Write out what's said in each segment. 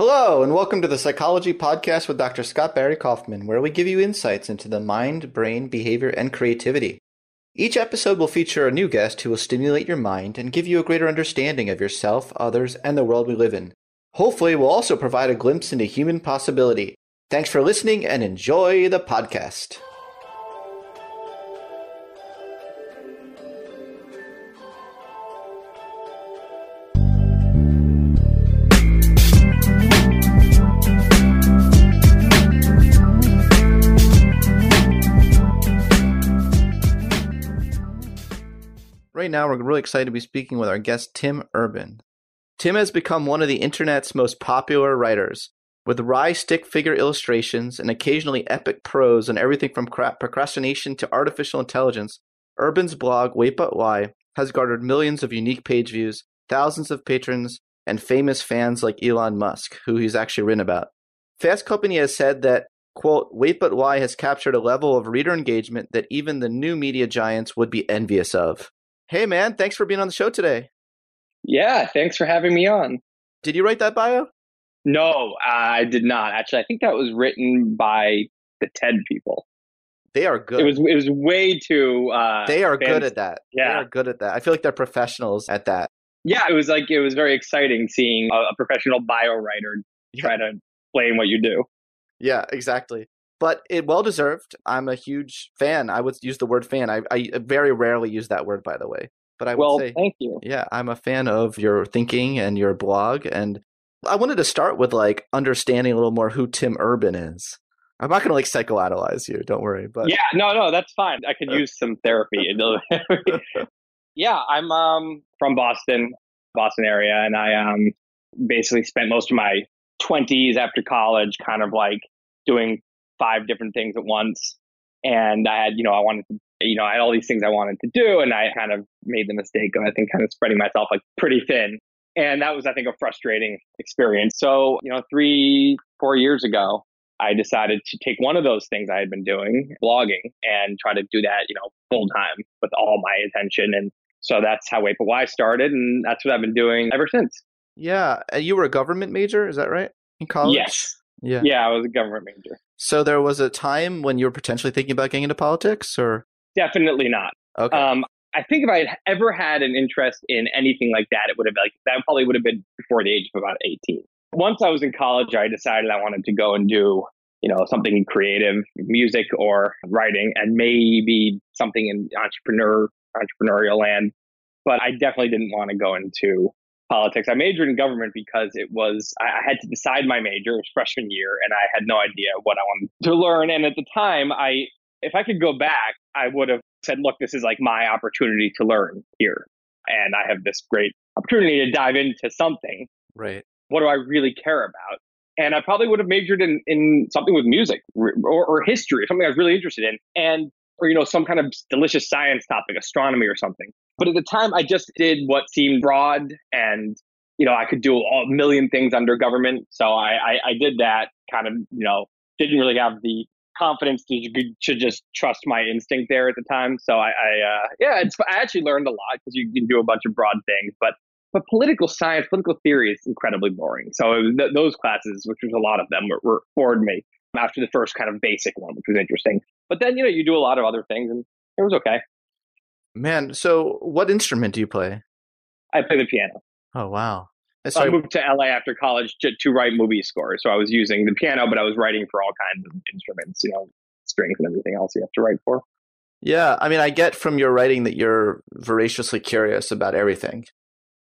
Hello, and welcome to the Psychology Podcast with Dr. Scott Barry Kaufman, where we give you insights into the mind, brain, behavior, and creativity. Each episode will feature a new guest who will stimulate your mind and give you a greater understanding of yourself, others, and the world we live in. Hopefully, we'll also provide a glimpse into human possibility. Thanks for listening and enjoy the podcast. Right now, we're really excited to be speaking with our guest, Tim Urban. Tim has become one of the internet's most popular writers, with wry stick figure illustrations and occasionally epic prose on everything from procrastination to artificial intelligence. Urban's blog, Wait But Why, has garnered millions of unique page views, thousands of patrons, and famous fans like Elon Musk, who he's actually written about. Fast Company has said that, quote, Wait But Why has captured a level of reader engagement that even the new media giants would be envious of. Hey, man, thanks for being on the show today. Yeah, thanks for having me on. Did you write that bio? No, I did not. Actually, I think that was written by the TED people. They are good. It was it was way too. Uh, they are good at that. Yeah, they are good at that. I feel like they're professionals at that. Yeah, it was like it was very exciting seeing a, a professional bio writer try to explain what you do. Yeah, exactly but it well deserved. I'm a huge fan. I would use the word fan. I, I very rarely use that word, by the way. But I well, would say, thank you. Yeah, I'm a fan of your thinking and your blog, and I wanted to start with like understanding a little more who Tim Urban is. I'm not going to like psychoanalyze you. Don't worry. But yeah, no, no, that's fine. I could use some therapy. yeah, I'm um from Boston, Boston area, and I um basically spent most of my 20s after college kind of like doing five different things at once. And I had, you know, I wanted to, you know, I had all these things I wanted to do. And I kind of made the mistake of, I think, kind of spreading myself like pretty thin. And that was, I think, a frustrating experience. So, you know, three, four years ago, I decided to take one of those things I had been doing, blogging, and try to do that, you know, full time with all my attention. And so that's how Wait But Why started. And that's what I've been doing ever since. Yeah. Uh, you were a government major, is that right? In college? Yes. Yeah. Yeah, I was a government major. So there was a time when you were potentially thinking about getting into politics, or definitely not. Okay. Um, I think if I had ever had an interest in anything like that, it would have been like that probably would have been before the age of about eighteen. Once I was in college, I decided I wanted to go and do you know something creative, music or writing, and maybe something in entrepreneur entrepreneurial land. But I definitely didn't want to go into politics. I majored in government because it was I had to decide my major. It was freshman year, and I had no idea what I wanted to learn. And at the time, I if I could go back, I would have said, "Look, this is like my opportunity to learn here, and I have this great opportunity to dive into something. Right. What do I really care about?" And I probably would have majored in in something with music or, or history, something I was really interested in, and or you know some kind of delicious science topic, astronomy or something. But at the time, I just did what seemed broad and you know, I could do a million things under government. So I, I, I did that kind of, you know, didn't really have the confidence to, to just trust my instinct there at the time. So I, I uh, yeah, it's, I actually learned a lot because you can do a bunch of broad things, but but political science, political theory is incredibly boring. So th- those classes, which was a lot of them, were, were bored me after the first kind of basic one, which was interesting. But then you know you do a lot of other things, and it was okay. Man, so what instrument do you play? I play the piano. Oh wow! So I moved to LA after college to, to write movie scores. So I was using the piano, but I was writing for all kinds of instruments, you know, strings and everything else you have to write for. Yeah, I mean, I get from your writing that you're voraciously curious about everything.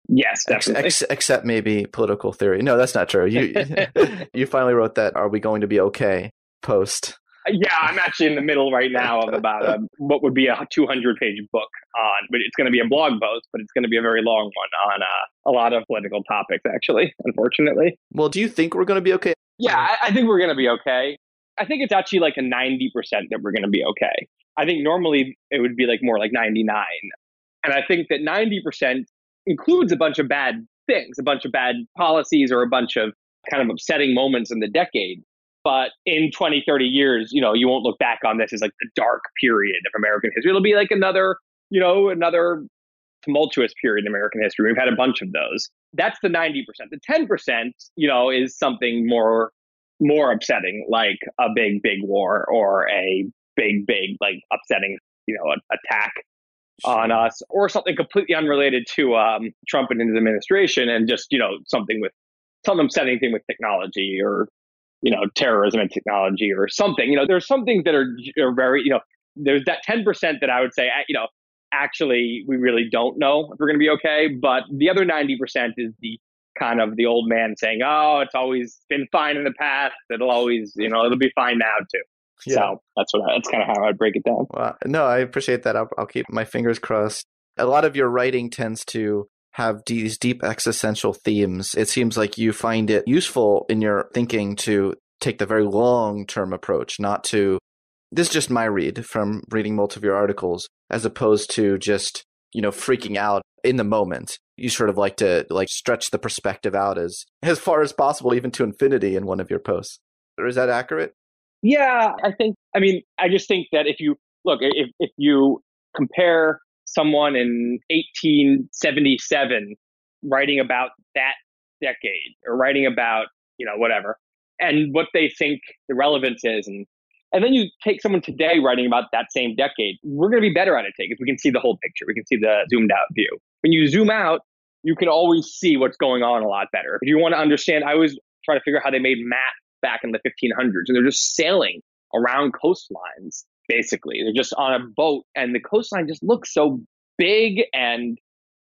Yes, definitely. Ex- ex- except maybe political theory. No, that's not true. You you finally wrote that "Are we going to be okay?" post. Yeah, I'm actually in the middle right now of about a, what would be a 200 page book on, but it's going to be a blog post, but it's going to be a very long one on uh, a lot of political topics, actually, unfortunately. Well, do you think we're going to be okay? Yeah, I, I think we're going to be okay. I think it's actually like a 90% that we're going to be okay. I think normally it would be like more like 99. And I think that 90% includes a bunch of bad things, a bunch of bad policies or a bunch of kind of upsetting moments in the decade. But in 20, 30 years, you know, you won't look back on this as like the dark period of American history. It'll be like another, you know, another tumultuous period in American history. We've had a bunch of those. That's the 90%. The 10%, you know, is something more more upsetting, like a big, big war or a big, big, like upsetting, you know, attack on us or something completely unrelated to um, Trump and his administration and just, you know, something with some upsetting thing with technology or you know, terrorism and technology or something. You know, there's some things that are, are very, you know, there's that 10% that I would say, you know, actually we really don't know if we're going to be okay. But the other 90% is the kind of the old man saying, oh, it's always been fine in the past. It'll always, you know, it'll be fine now too. Yeah. So that's what that's kind of how I'd break it down. Well, no, I appreciate that. I'll, I'll keep my fingers crossed. A lot of your writing tends to have these deep existential themes, it seems like you find it useful in your thinking to take the very long term approach, not to this is just my read from reading multiple of your articles, as opposed to just, you know, freaking out in the moment. You sort of like to like stretch the perspective out as as far as possible, even to infinity in one of your posts. Or is that accurate? Yeah, I think I mean, I just think that if you look, if if you compare someone in 1877 writing about that decade or writing about, you know, whatever, and what they think the relevance is. And, and then you take someone today writing about that same decade, we're going to be better at it because we can see the whole picture. We can see the zoomed out view. When you zoom out, you can always see what's going on a lot better. If you want to understand, I always try to figure out how they made maps back in the 1500s, and they're just sailing around coastlines basically. They're just on a boat and the coastline just looks so big and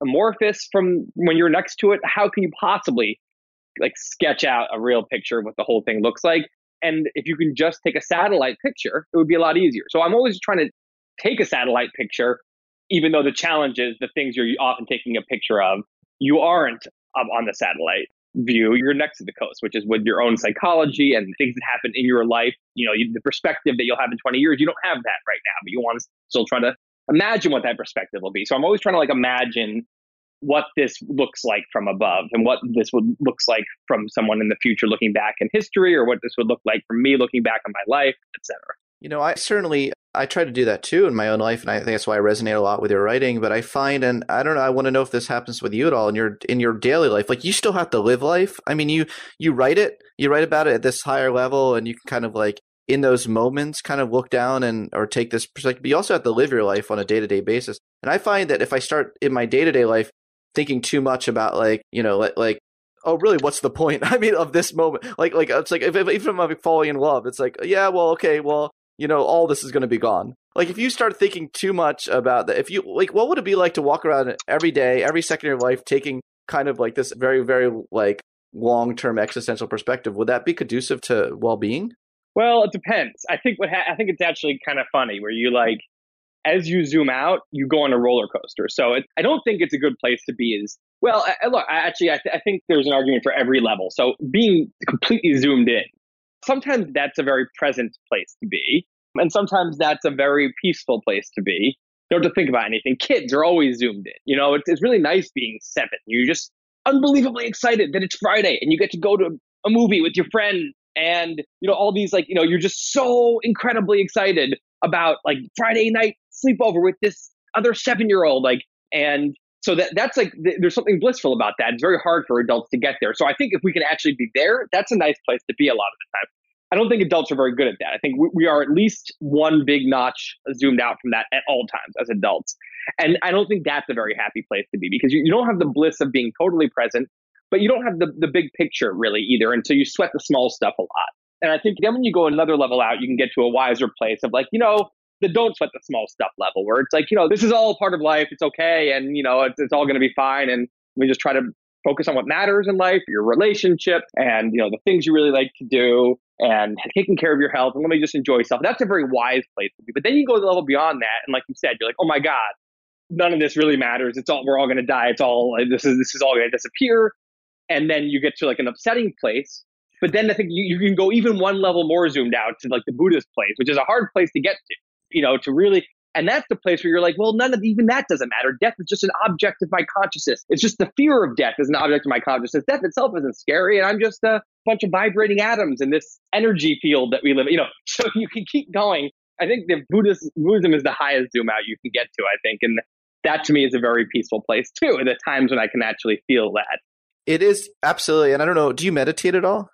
amorphous from when you're next to it. How can you possibly like sketch out a real picture of what the whole thing looks like? And if you can just take a satellite picture, it would be a lot easier. So I'm always trying to take a satellite picture, even though the challenge is the things you're often taking a picture of, you aren't um, on the satellite view, you're next to the coast, which is with your own psychology and things that happen in your life. You know, you, the perspective that you'll have in 20 years, you don't have that right now, but you want to still try to imagine what that perspective will be. So I'm always trying to like imagine what this looks like from above and what this would looks like from someone in the future looking back in history or what this would look like from me looking back on my life, etc. You know, I certainly I try to do that too in my own life, and I think that's why I resonate a lot with your writing. But I find, and I don't know, I want to know if this happens with you at all in your in your daily life. Like you still have to live life. I mean, you you write it, you write about it at this higher level, and you can kind of like in those moments kind of look down and or take this perspective. But you also have to live your life on a day to day basis. And I find that if I start in my day to day life thinking too much about like you know like, like oh really what's the point i mean of this moment like like it's like if, if if i'm falling in love it's like yeah well okay well you know, all this is going to be gone. Like if you start thinking too much about that, if you like, what would it be like to walk around every day, every second of your life, taking kind of like this very, very like long term existential perspective, would that be conducive to well being? Well, it depends. I think what ha- I think it's actually kind of funny where you like as you zoom out, you go on a roller coaster. So it, I don't think it's a good place to be. Is well, I, look, I actually, I, th- I think there's an argument for every level. So being completely zoomed in, sometimes that's a very present place to be, and sometimes that's a very peaceful place to be. You don't have to think about anything. Kids are always zoomed in. You know, it's, it's really nice being seven. You're just unbelievably excited that it's Friday and you get to go to a movie with your friend and you know all these like you know you're just so incredibly excited about like Friday night sleepover with this other seven year old like and so that that's like there's something blissful about that it's very hard for adults to get there so i think if we can actually be there that's a nice place to be a lot of the time i don't think adults are very good at that i think we, we are at least one big notch zoomed out from that at all times as adults and i don't think that's a very happy place to be because you, you don't have the bliss of being totally present but you don't have the, the big picture really either and so you sweat the small stuff a lot and I think then when you go another level out, you can get to a wiser place of like, you know, the don't sweat the small stuff level where it's like, you know, this is all part of life. It's okay. And, you know, it's, it's all going to be fine. And we just try to focus on what matters in life, your relationship and, you know, the things you really like to do and taking care of your health. And let me just enjoy yourself. That's a very wise place to be. But then you go the level beyond that. And like you said, you're like, oh my God, none of this really matters. It's all, we're all going to die. It's all, uh, this is, this is all going to disappear. And then you get to like an upsetting place but then I think you, you can go even one level more zoomed out to like the Buddhist place, which is a hard place to get to, you know, to really and that's the place where you're like, well, none of even that doesn't matter. Death is just an object of my consciousness. It's just the fear of death is an object of my consciousness. Death itself isn't scary, and I'm just a bunch of vibrating atoms in this energy field that we live. In. You know, so you can keep going. I think the Buddhist Buddhism is the highest zoom out you can get to. I think, and that to me is a very peaceful place too. At the times when I can actually feel that. It is absolutely, and I don't know. Do you meditate at all?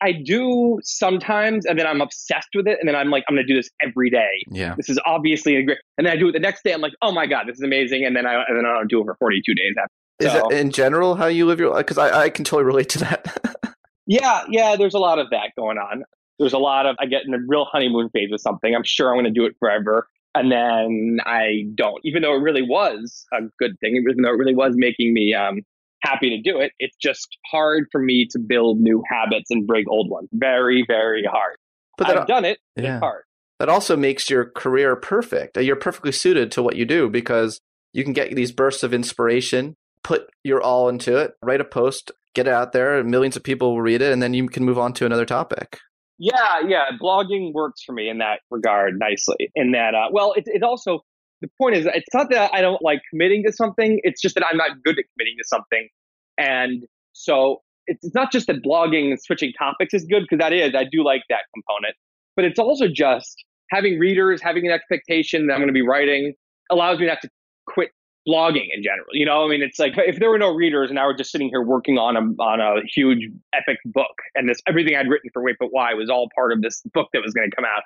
I do sometimes, and then I'm obsessed with it, and then I'm like, I'm gonna do this every day. Yeah, this is obviously a great. And then I do it the next day. I'm like, oh my god, this is amazing, and then I and then I don't do it for 42 days after. Is so, in general how you live your life? Because I, I can totally relate to that. yeah, yeah. There's a lot of that going on. There's a lot of I get in a real honeymoon phase with something. I'm sure I'm going to do it forever, and then I don't, even though it really was a good thing. Even though it really was making me um, happy to do it. It's just hard for me to build new habits and break old ones. Very, very hard. But that, I've done it. Yeah. It's hard. That also makes your career perfect. You're perfectly suited to what you do because you can get these bursts of inspiration, put your all into it, write a post, get it out there, and millions of people will read it, and then you can move on to another topic. Yeah, yeah. Blogging works for me in that regard nicely. In that, uh, well, it, it also the point is, it's not that I don't like committing to something. It's just that I'm not good at committing to something. And so it's not just that blogging and switching topics is good, because that is, I do like that component. But it's also just having readers, having an expectation that I'm going to be writing allows me not to quit blogging in general. You know, I mean, it's like if there were no readers and I were just sitting here working on a on a huge epic book, and this everything I'd written for Wait But Why was all part of this book that was going to come out.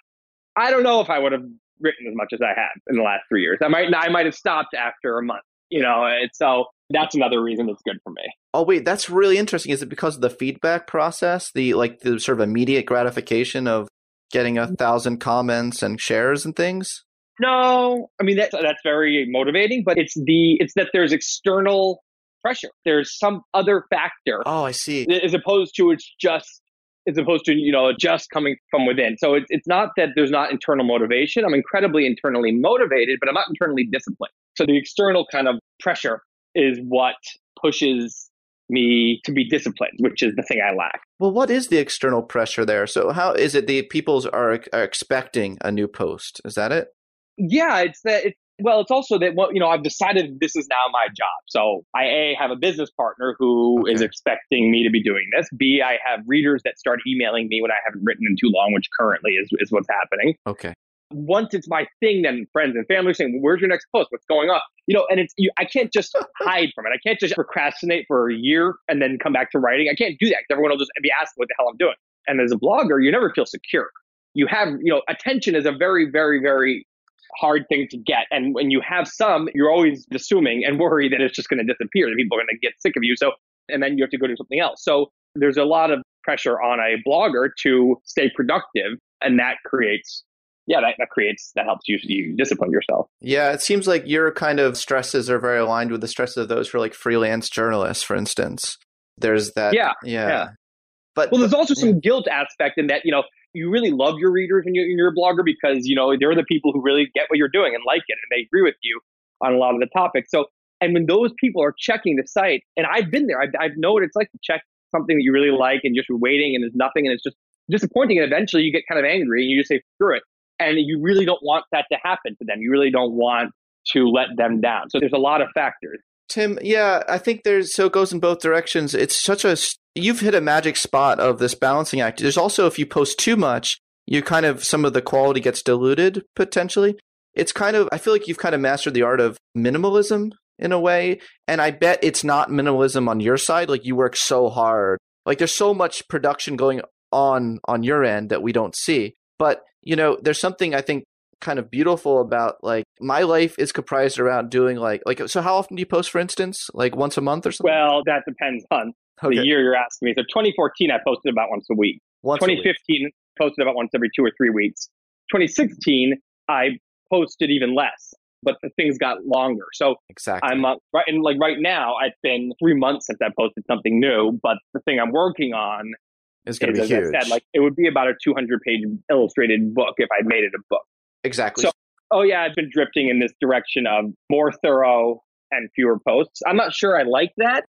I don't know if I would have written as much as I have in the last three years. I might I might have stopped after a month. You know, and so that's another reason it's good for me. Oh wait, that's really interesting. Is it because of the feedback process, the like the sort of immediate gratification of getting a thousand comments and shares and things? No, I mean that's that's very motivating, but it's the it's that there's external pressure. There's some other factor. Oh, I see. As opposed to it's just as opposed to you know just coming from within. So it's, it's not that there's not internal motivation. I'm incredibly internally motivated but i'm not internally disciplined. So the external kind of pressure is what pushes me to be disciplined which is the thing i lack. Well what is the external pressure there? So how is it the people's are, are expecting a new post? Is that it? Yeah it's that it's well, it's also that well, you know I've decided this is now my job. So I a have a business partner who okay. is expecting me to be doing this. B I have readers that start emailing me when I haven't written in too long, which currently is is what's happening. Okay. Once it's my thing, then friends and family are saying, well, "Where's your next post? What's going on?" You know, and it's you, I can't just hide from it. I can't just procrastinate for a year and then come back to writing. I can't do that because everyone will just be asking what the hell I'm doing. And as a blogger, you never feel secure you have you know attention is a very very very hard thing to get. And when you have some, you're always assuming and worry that it's just going to disappear, that people are going to get sick of you. So, and then you have to go do something else. So there's a lot of pressure on a blogger to stay productive, and that creates yeah, that, that creates that helps you you discipline yourself. Yeah, it seems like your kind of stresses are very aligned with the stresses of those for like freelance journalists, for instance. There's that. Yeah, yeah. yeah. But well, there's also yeah. some guilt aspect in that you know you really love your readers when you're, a blogger because you know they're the people who really get what you're doing and like it and they agree with you on a lot of the topics. So and when those people are checking the site, and I've been there, I've, I've know what it's like to check something that you really like and just waiting and there's nothing and it's just disappointing and eventually you get kind of angry and you just say screw it. And you really don't want that to happen to them. You really don't want to let them down. So there's a lot of factors Tim, yeah, I think there's so it goes in both directions. It's such a you've hit a magic spot of this balancing act. There's also if you post too much, you kind of some of the quality gets diluted potentially. It's kind of I feel like you've kind of mastered the art of minimalism in a way, and I bet it's not minimalism on your side. Like you work so hard. Like there's so much production going on on your end that we don't see. But, you know, there's something I think kind of beautiful about like my life is comprised around doing like like so how often do you post for instance? Like once a month or something? Well that depends on Okay. the year you're asking me. So 2014 i posted about once a week. Once a week. 2015 posted about once every two or three weeks. 2016 i posted even less but the things got longer. So exactly. I'm uh, right and like right now it's been three months since i posted something new but the thing i'm working on it's going to be as huge i said like it would be about a 200 page illustrated book if i made it a book exactly So, oh yeah, I've been drifting in this direction of more thorough and fewer posts. I'm not sure I like that.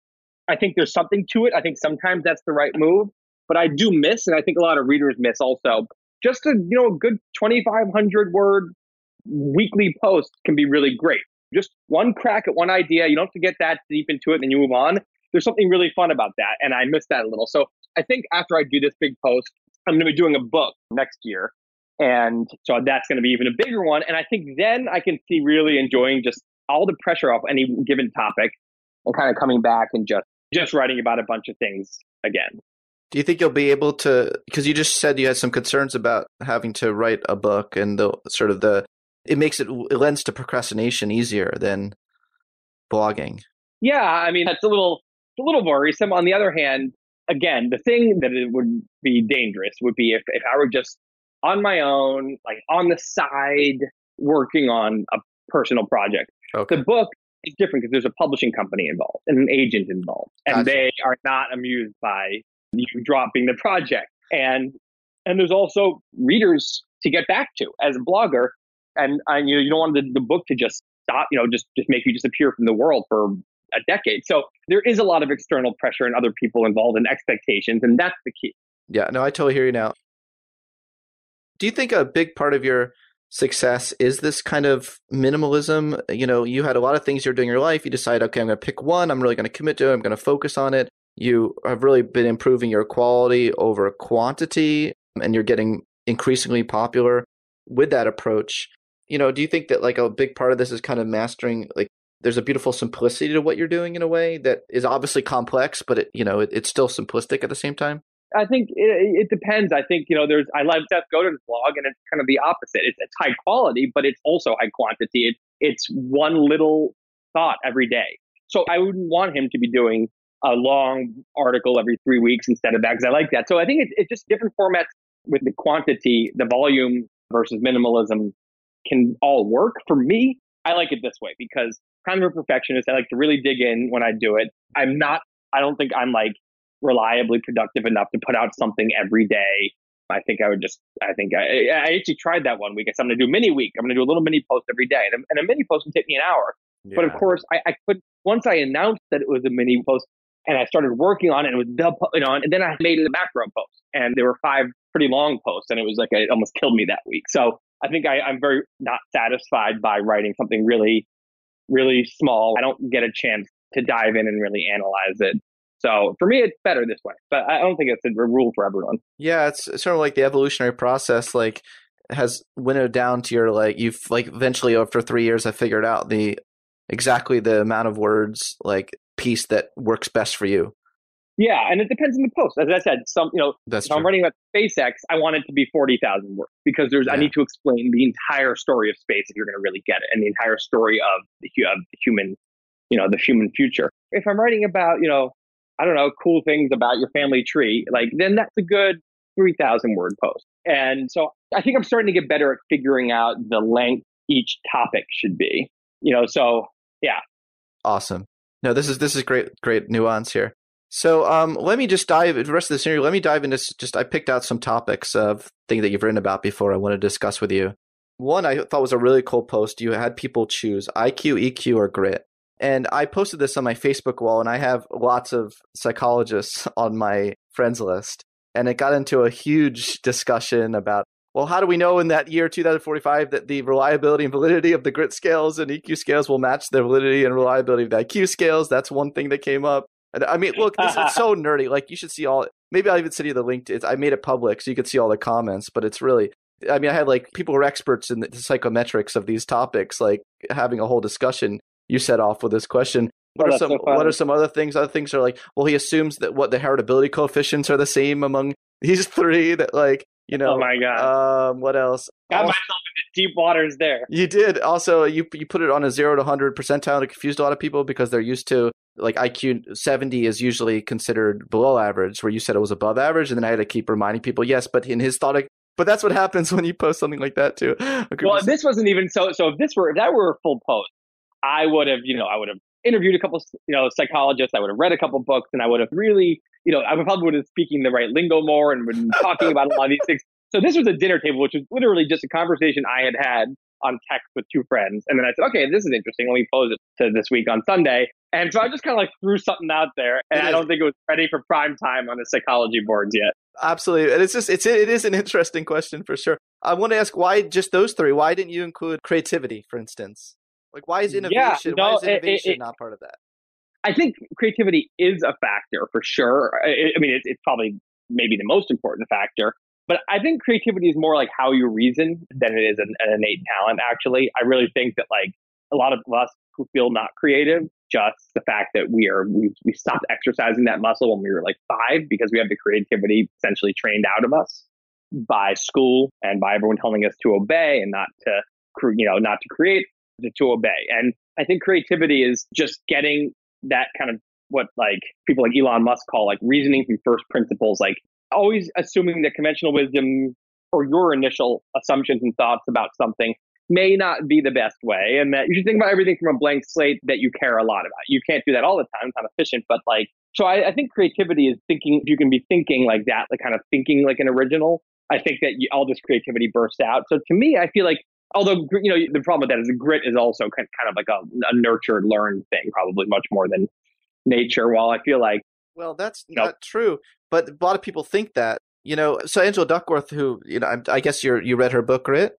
I think there's something to it. I think sometimes that's the right move, but I do miss, and I think a lot of readers miss also. Just a you know a good 2,500 word weekly post can be really great. Just one crack at one idea. You don't have to get that deep into it, and then you move on. There's something really fun about that, and I miss that a little. So I think after I do this big post, I'm going to be doing a book next year. And so that's going to be even a bigger one. And I think then I can see really enjoying just all the pressure off any given topic and kind of coming back and just just writing about a bunch of things again. do you think you'll be able to because you just said you had some concerns about having to write a book and the sort of the it makes it it lends to procrastination easier than blogging Yeah, I mean that's a little a little worrisome. On the other hand, again, the thing that it would be dangerous would be if, if I were just on my own, like on the side, working on a personal project. okay The book is different because there's a publishing company involved and an agent involved, and Gotcha. they are not amused by you dropping the project. And and there's also readers to get back to as a blogger, and, and you know you don't want the, the book to just stop, you know, just just make you disappear from the world for a decade. So there is a lot of external pressure and other people involved and expectations, and that's the key. Yeah, no, I totally hear you now. Do you think a big part of your success is this kind of minimalism? You know, you had a lot of things you're doing in your life. You decide, okay, I'm going to pick one. I'm really going to commit to it. I'm going to focus on it. You have really been improving your quality over quantity, and you're getting increasingly popular with that approach. You know, do you think that like a big part of this is kind of mastering like there's a beautiful simplicity to what you're doing in a way that is obviously complex, but it you know it, it's still simplistic at the same time. I think it, it depends. I think you know, there's I love Seth Godin's blog, and it's kind of the opposite. It's, it's high quality, but it's also high quantity. It, it's one little thought every day. So I wouldn't want him to be doing a long article every three weeks instead of that because I like that. So I think it's, it's just different formats with the quantity, the volume versus minimalism can all work. For me, I like it this way because kind of a perfectionist. I like to really dig in when I do it. I'm not. I don't think I'm like reliably productive enough to put out something every day. I think I would just, I think I, I actually tried that one week. I said, I'm going to do mini week. I'm going to do a little mini post every day. And a, and a mini post would take me an hour. But of course, I, I could, once I announced that it was a mini post and I started working on it, and it was the, you know, and then I made it a macro post. And there were five pretty long posts. And it was like, it almost killed me that week. So I think I, I'm very not satisfied by writing something really, really small. I don't get a chance to dive in and really analyze it. So for me, it's better this way, but I don't think it's a rule for everyone. Yeah, it's sort of like the evolutionary process. Like has winnowed down to your like you've like eventually after three years, I figured out the exactly the amount of words like piece that works best for you. Yeah, and it depends on the post. As I said, some you know, That's if I'm writing about SpaceX, I want it to be forty thousand words because there's I need to explain the entire story of space if you're going to really get it, and the entire story of the of the human, you know, the human future. If I'm writing about you know, I don't know, cool things about your family tree, like then that's a good three thousand word post. And so I think I'm starting to get better at figuring out the length each topic should be. You know, so yeah. Awesome. No, this is this is great great nuance here. So um, let me just dive the rest of the interview. Let me dive into just I picked out some topics of things that you've written about before I want to discuss with you. One I thought was a really cool post. You had people choose IQ, EQ, or grit. And I posted this on my Facebook wall, and I have lots of psychologists on my friends list. And it got into a huge discussion about, well, how do we know in that year 2045 that the reliability and validity of the grit scales and EQ scales will match the validity and reliability of the IQ scales? That's one thing that came up. And I mean, look, this is so nerdy. Like, you should see all. Maybe I'll even send you the link to it. I made it public so you could see all the comments, but it's really I mean, I had like people who are experts in the psychometrics of these topics, like having a whole discussion. You set off with this question. What oh, are some so What are some other things? Other things are like, well, he assumes that what the heritability coefficients are the same among these three. That like, you know. Oh my god. Um, what else? Got also, myself into deep waters there. You did. Also, you you put it on a zero to hundred percentile. It confused a lot of people because they're used to like IQ 70 is usually considered below average, where you said it was above average. And then I had to keep reminding people, yes, but in his thought but that's what happens when you post something like that too. Well, this wasn't even so. So if this were if that were a full post, I would have you know I would have interviewed a couple you know psychologists. I would have read a couple books, and I would have really you know I would probably would have speaking the right lingo more and been talking about a lot of these things. So this was a dinner table, which was literally just a conversation I had had on text with two friends, and then I said, okay, this is interesting. Let me pose it to this week on Sunday. And so I just kind of like threw something out there, and I don't think it was ready for prime time on the psychology boards yet. Absolutely, and it's just it's it is an interesting question for sure. I want to ask why just those three? Why didn't you include creativity, for instance? Like, why is innovation? Yeah, no, why is innovation it, it, not part of that? I think creativity is a factor for sure. I, I mean, it's, it's probably maybe the most important factor. But I think creativity is more like how you reason than it is an, an innate talent. Actually, I really think that like a lot of us who feel not creative just the fact that we are we, we stopped exercising that muscle when we were like five because we have the creativity essentially trained out of us by school and by everyone telling us to obey and not to you know not to create to obey and i think creativity is just getting that kind of what like people like elon musk call like reasoning from first principles like always assuming that conventional wisdom or your initial assumptions and thoughts about something may not be the best way and that you should think about everything from a blank slate that you care a lot about. You can't do that all the time. It's not efficient, but like, so I, I think creativity is thinking, you can be thinking like that, like kind of thinking like an original. I think that you, all this creativity bursts out. So to me, I feel like, although, you know, the problem with that is grit is also kind of like a, a nurtured, learned thing, probably much more than nature. While I feel like, well, that's not true, but a lot of people think that. You know, so Angela Duckworth, who you know, I, I guess you you read her book, Grit.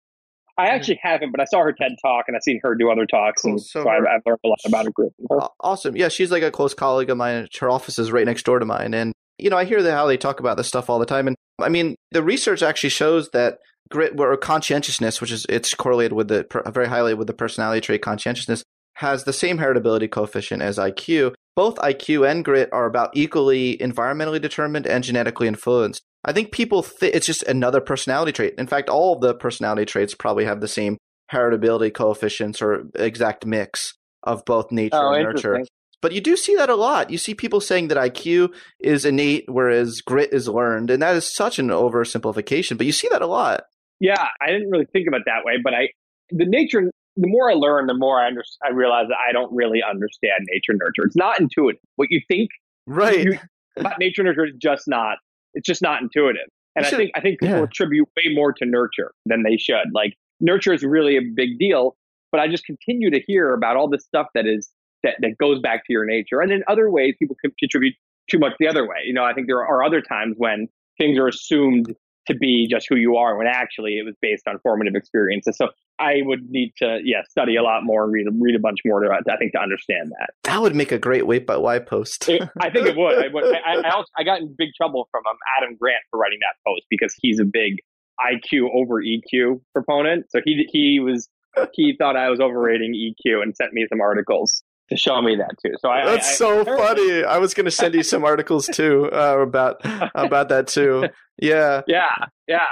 I actually haven't, but I saw her TED talk and I've seen her do other talks, cool. and so, so I've, I've, learned a lot about her group. Awesome, yeah, she's like a close colleague of mine. Her office is right next door to mine, and you know I hear how they talk about this stuff all the time. And I mean, the research actually shows that grit or conscientiousness, which is it's correlated with the very highly with the personality trait conscientiousness, has the same heritability coefficient as IQ. Both IQ and grit are about equally environmentally determined and genetically influenced. I think people th- it's just another personality trait. In fact, all of the personality traits probably have the same heritability coefficients or exact mix of both nature oh, and nurture. But you do see that a lot. You see people saying that IQ is innate, whereas grit is learned, and that is such an oversimplification. But you see that a lot. Yeah, I didn't really think about that way, but I the nature. The more I learn, the more I under, I realize that I don't really understand nature nurture. It's not intuitive. What you think, right? You, about nature nurture is just not it's just not intuitive. And should, I think I think people yeah. attribute way more to nurture than they should. Like nurture is really a big deal, but I just continue to hear about all this stuff that is that that goes back to your nature. And in other ways, people contribute too much the other way. You know, I think there are other times when things are assumed to be just who you are when actually it was based on formative experiences. So I would need to, yeah, study a lot more and read read a bunch more to, I think, to understand that. That would make a great wait but why post. it, I think it would. I, would. I, I, also, I got in big trouble from um, Adam Grant for writing that post because he's a big IQ over EQ proponent. So he he was he thought I was overrating EQ and sent me some articles to show me that too. So I, that's I, so I, funny. I was going to send you some articles too uh, about about that too. Yeah, yeah, yeah.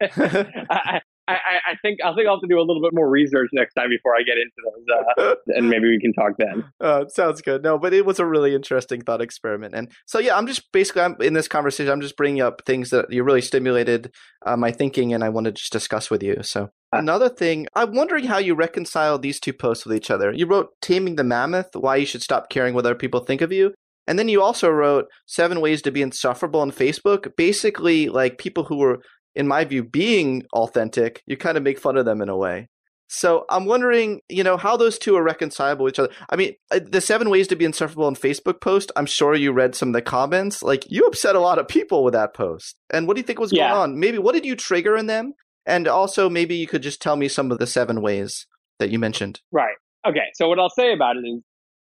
I, I, I, think I think I'll have to do a little bit more research next time before I get into those, uh, and maybe we can talk then. Uh, sounds good. No, but it was a really interesting thought experiment, and so yeah, I'm just basically I'm in this conversation. I'm just bringing up things that you really stimulated uh, my thinking, and I want to just discuss with you. So uh, another thing, I'm wondering how you reconcile these two posts with each other. You wrote "Taming the Mammoth: Why You Should Stop Caring What Other People Think of You," And then you also wrote Seven Ways to Be Insufferable on Facebook. Basically, like people who were in my view, being authentic, you kind of make fun of them in a way. So I'm wondering, you know, how those two are reconcilable with each other. I mean, uh, the seven ways to be insufferable on Facebook post, I'm sure you read some of the comments. Like, you upset a lot of people with that post. And what do you think was yeah. going on? Maybe what did you trigger in them? And also, maybe you could just tell me some of the seven ways that you mentioned. Right. Okay. So, what I'll say about it is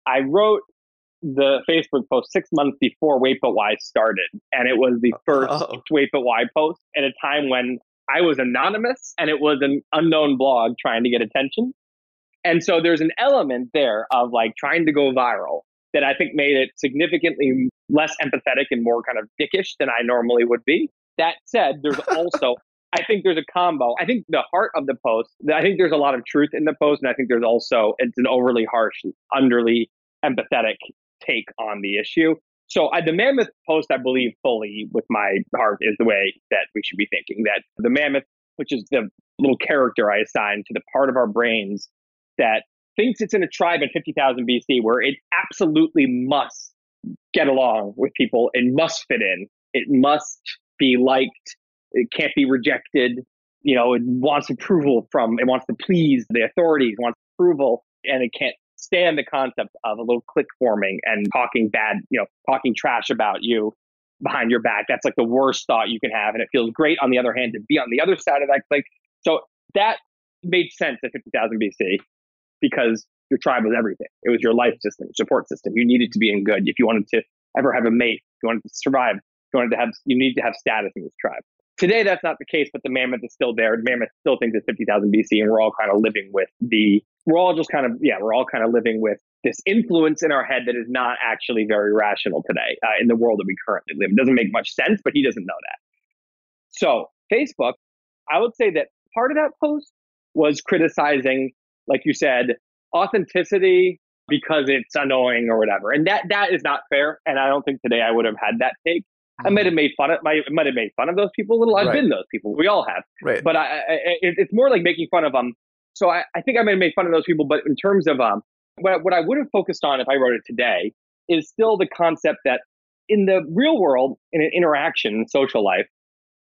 I wrote the Facebook post six months before Wait But Why started. And it was the oh. first oh. Wait But Why post at a time when I was anonymous and it was an unknown blog trying to get attention. And so there's an element there of like trying to go viral that I think made it significantly less empathetic and more kind of dickish than I normally would be. That said, there's also, I think there's a combo. I think the heart of the post, I think there's a lot of truth in the post. And I think there's also, it's an overly harsh, underly empathetic take on the issue. So uh, the mammoth post, I believe fully with my heart, is the way that we should be thinking. That the mammoth, which is the little character I assign to the part of our brains that thinks it's in a tribe in 50,000 BC where it absolutely must get along with people. It must fit in. It must be liked. It can't be rejected. You know, it wants approval from, it wants to please the authorities, wants approval, and it can't stand the concept of a little clique forming and talking bad, you know, talking trash about you behind your back. That's like the worst thought you can have. And it feels great, on the other hand, to be on the other side of that clique. So that made sense at 50,000 BC because your tribe was everything. It was your life system, support system. You needed to be in good. If you wanted to ever have a mate, if you wanted to survive, you wanted to have, you need to have status in this tribe. Today, that's not the case, but the mammoth is still there. The mammoth still thinks it's 50,000 BC, and we're all kind of living with the we're all just kind of yeah we're all kind of living with this influence in our head that is not actually very rational today uh, in the world that we currently live. It doesn't make much sense, but he doesn't know that. So Facebook, I would say that part of that post was criticizing, like you said, authenticity because it's annoying or whatever, and that that is not fair. And I don't think today I would have had that take. I might have made fun of I might have made fun of those people a little. I've right. been those people. We all have. Right. But I, I, it, it's more like making fun of them so I, I think I might have made fun of those people, but in terms of um, what, what I would have focused on if I wrote it today is still the concept that in the real world, in an interaction, social life,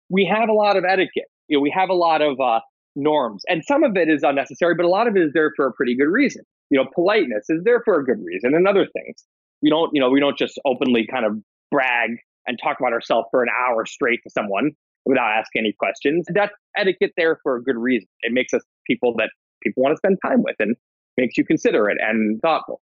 we have a lot of etiquette. You know, we have a lot of uh, norms, and some of it is unnecessary, but a lot of it is there for a pretty good reason. You know, politeness is there for a good reason, and other things. We don't, you know, we don't just openly kind of brag and talk about ourselves for an hour straight to someone without asking any questions. That's etiquette there for a good reason. It makes us people that people want to spend time with and makes you considerate and thoughtful.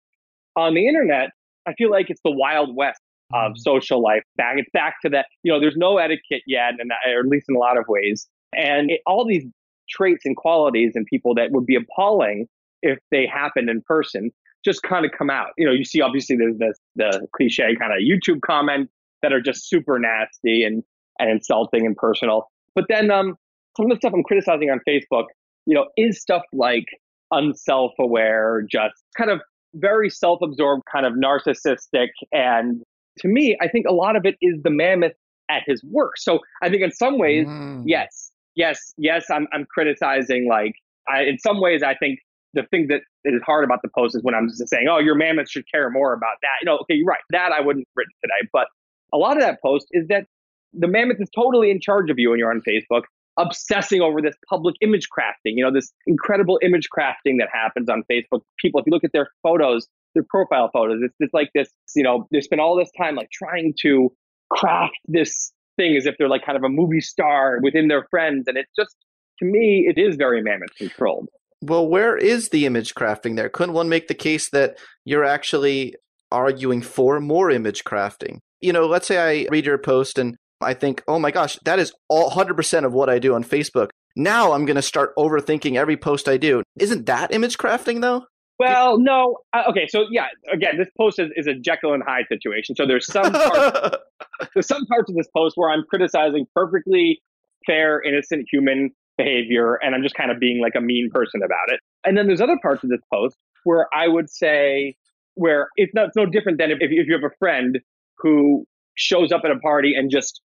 On the internet, I feel like it's the wild west of mm-hmm. social life. Back, it's back to that. You know, there's no etiquette yet, and or at least in a lot of ways. And it, all these traits and qualities in people that would be appalling if they happened in person just kind of come out. You know, you see obviously there's this the cliche kind of YouTube comment that are just super nasty and and insulting and personal. But then um, some of the stuff I'm criticizing on Facebook you know, is stuff like unself aware, just kind of very self absorbed, kind of narcissistic. And to me, I think a lot of it is the mammoth at his worst. So I think in some ways, mm. yes, yes, yes, I'm, I'm criticizing like, I, in some ways, I think the thing that is hard about the post is when I'm just saying, oh, your mammoth should care more about that. You know, okay, you're right. That I wouldn't have written today. But a lot of that post is that the mammoth is totally in charge of you when you're on Facebook obsessing over this public image crafting, you know, this incredible image crafting that happens on Facebook. People, if you look at their photos, their profile photos, it's, it's like this, you know, they spend all this time like trying to craft this thing as if they're like kind of a movie star within their friends. And it's just, to me, it is very mammoth controlled. Well, where is the image crafting there? Couldn't one make the case that you're actually arguing for more image crafting? You know, let's say I read your post and I think, oh my gosh, that is all 100% of what I do on Facebook. Now I'm going to start overthinking every post I do. Isn't that image crafting though? Well, no. Uh, okay, so yeah, again, this post is, is a Jekyll and Hyde situation. So there's some parts, there's some parts of this post where I'm criticizing perfectly fair, innocent human behavior and I'm just kind of being like a mean person about it. And then there's other parts of this post where I would say where it's not it's no different than if, if you have a friend who shows up at a party and just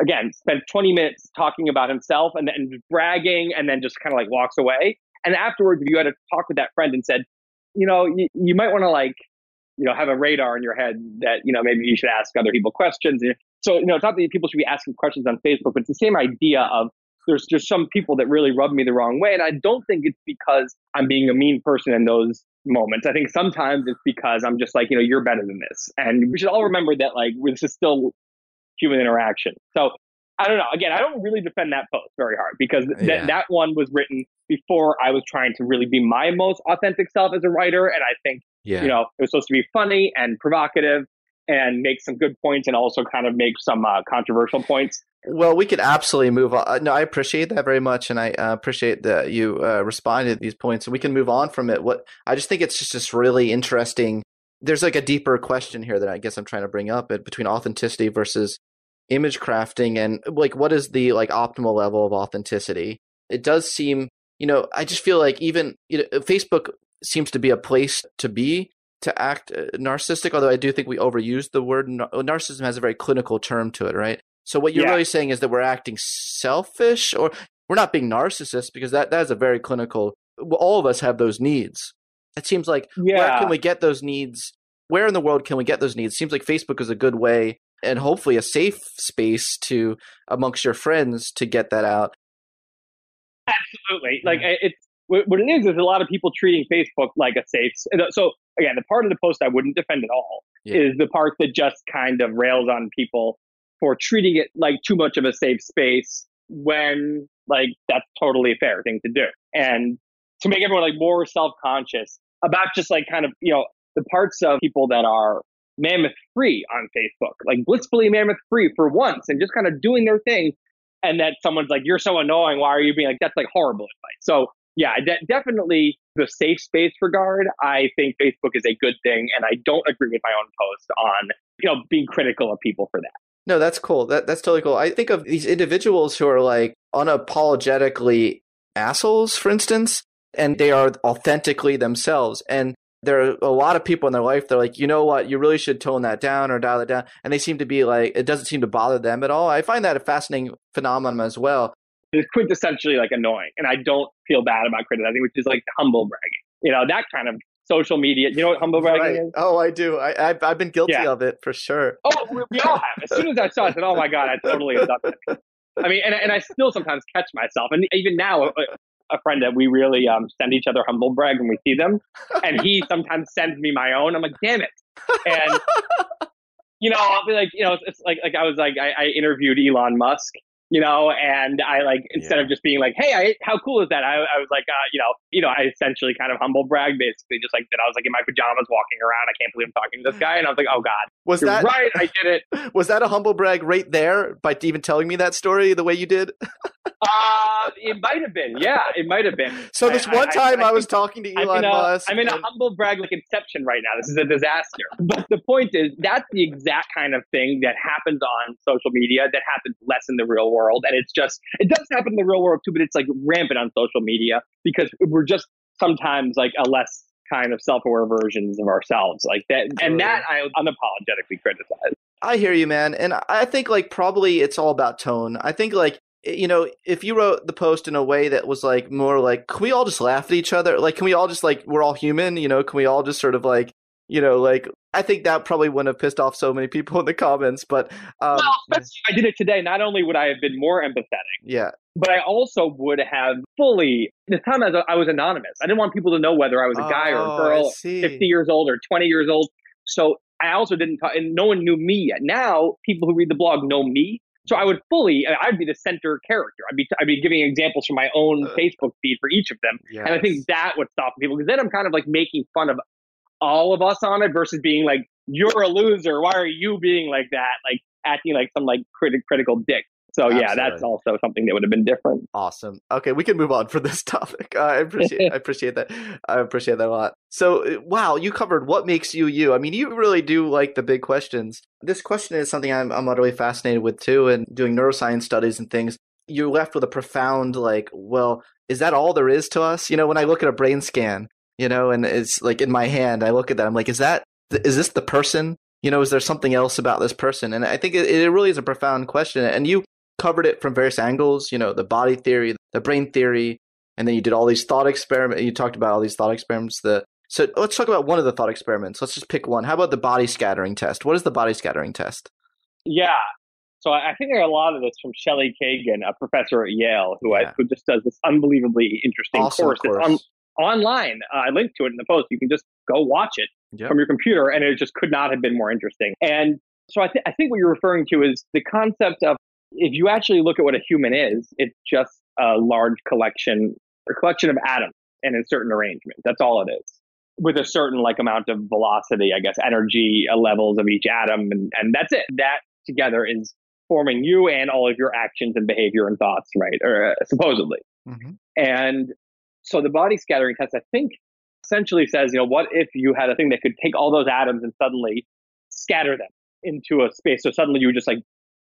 again spent 20 minutes talking about himself and then bragging and then just kind of like walks away. And afterwards, if you had to talk with that friend and said, you know, you, you might want to like, you know, have a radar in your head that, you know, maybe you should ask other people questions. So, you know, it's not that people should be asking questions on Facebook, but it's the same idea of there's just some people that really rub me the wrong way. And I don't think it's because I'm being a mean person in those moments. I think sometimes it's because I'm just like, you know, you're better than this. And we should all remember that like this is still human interaction. So I don't know. Again, I don't really defend that post very hard because th- yeah. that one was written before I was trying to really be my most authentic self as a writer. And I think, yeah. you know, it was supposed to be funny and provocative and make some good points and also kind of make some uh, controversial points. Well, we could absolutely move on. Uh, no, I appreciate that very much, and I uh, appreciate that you uh, responded to these points. And we can move on from it. What I just think it's just just really interesting. There's like a deeper question here that I guess I'm trying to bring up between authenticity versus image crafting, and like what is the like optimal level of authenticity? It does seem, you know, I just feel like even you know, Facebook seems to be a place to be to act uh, narcissistic. Although I do think we overuse the word narcissism has a very clinical term to it, right? So what you're yeah. really saying is that we're acting selfish, or we're not being narcissists because that that is a very clinical. All of us have those needs. It seems like yeah. where can we get those needs? Where in the world can we get those needs? It seems like Facebook is a good way and hopefully a safe space to amongst your friends to get that out. Absolutely, like it's what it is is a lot of people treating Facebook like a safe. Uh, so again, the part of the post I wouldn't defend at all yeah. is the part that just kind of rails on people for treating it like too much of a safe space when like that's totally a fair thing to do. And to make everyone like more self-conscious about just like kind of, you know, the parts of people that are mammoth free on Facebook, like blissfully mammoth free for once and just kind of doing their thing. And that someone's like, you're so annoying. Why are you being like, that's like horrible advice. So yeah, de- definitely the safe space regard. I think Facebook is a good thing. And I don't agree with my own post on, you know, being critical of people for that. No, that's cool. That that's totally cool. I think of these individuals who are like unapologetically assholes, for instance, and they are authentically themselves. And there are a lot of people in their life they're like, you know what, you really should tone that down or dial it down. And they seem to be like, it doesn't seem to bother them at all. I find that a fascinating phenomenon as well. It's quintessentially like annoying, and I don't feel bad about criticizing, which is like humble bragging. You know that kind of social media. You know what humble bragging right. is? Oh, I do. I, have I've been guilty yeah. of it for sure. Oh, we, we, all have. As soon as I saw it, I said, "Oh my god, I totally have done it." I mean, and and I still sometimes catch myself, and even now, a, a friend that we really um, send each other humble brag when we see them, and he sometimes sends me my own. I'm like, "Damn it!" And you know, I'll be like, you know, it's, it's like like I was like I, I interviewed Elon Musk you know, and I like instead yeah. of just being like, "Hey, I, how cool is that?" I, I was like, uh, you know, you know, I essentially kind of humble brag, basically, just like that. I was like in my pajamas, walking around. I can't believe I'm talking to this guy, and I was like, "Oh God, was that right? I did it." Was that a humble brag right there by even telling me that story the way you did? uh, it might have been. Yeah, it might have been. So this I, one time I, I was talking to Elon I'm Musk. I'm in a humble brag like inception right now. This is a disaster. But the point is, that's the exact kind of thing that happens on social media that happens less in the real world, and it's just it does happen in the real world too, but it's like rampant on social media because we're just sometimes like a less kind of self-aware versions of ourselves like that and that i unapologetically criticize i hear you man and i think like probably it's all about tone i think like you know if you wrote the post in a way that was like more like can we all just laugh at each other like can we all just like we're all human you know can we all just sort of like you know, like I think that probably wouldn't have pissed off so many people in the comments. But um, well, if I did it today, not only would I have been more empathetic, yeah, but I also would have fully. The time as I was anonymous, I didn't want people to know whether I was a guy oh, or a oh, girl, fifty years old or twenty years old. So I also didn't talk, and no one knew me yet. Now people who read the blog know me. So I would fully, I'd be the center character. I'd be, I'd be giving examples from my own uh, Facebook feed for each of them, yes. and I think that would stop people because then I'm kind of like making fun of all of us on it versus being like, you're a loser. Why are you being like that? Like acting like some like criti- critical dick. So Absolutely. yeah, that's also something that would have been different. Awesome. Okay, we can move on for this topic. I appreciate I appreciate that. I appreciate that a lot. So uh, wow, you covered what makes you you. I mean, you really do like the big questions. This question is something I'm I'm utterly fascinated with too, and doing neuroscience studies and things. you're left with a profound like, well, is that all there is to us? You know, when I look at a brain scan, you know, and it's like in my hand, I look at that, I'm like, is that is this the person? You know, is there something else about this person? And I think it, it really is a profound question. And you covered it from various angles, you know, the body theory, the brain theory, and then you did all these thought experiments. You talked about all these thought experiments. The so let's talk about one of the thought experiments. Let's just pick one. How about the body scattering test? What is the body scattering test? Yeah. So I think I got a lot of this from Shelley Kagan, a professor at Yale, who Yeah. I, who just does this unbelievably interesting Awesome course. course. It's on, online. Uh, I linked to it in the post. You can just go watch it Yep. from your computer, and it just could not have been more interesting. And so I, th- I think what you're referring to is the concept of if you actually look at what a human is, it's just a large collection, a collection of atoms in a certain arrangement. That's all it is, with a certain like amount of velocity, I guess, energy uh, levels of each atom, and and that's it. That together is forming you and all of your actions and behavior and thoughts, right? Or uh, supposedly. Mhm. And so the body scattering test, I think, essentially says, you know, what if you had a thing that could take all those atoms and suddenly scatter them into a space? So suddenly you would just like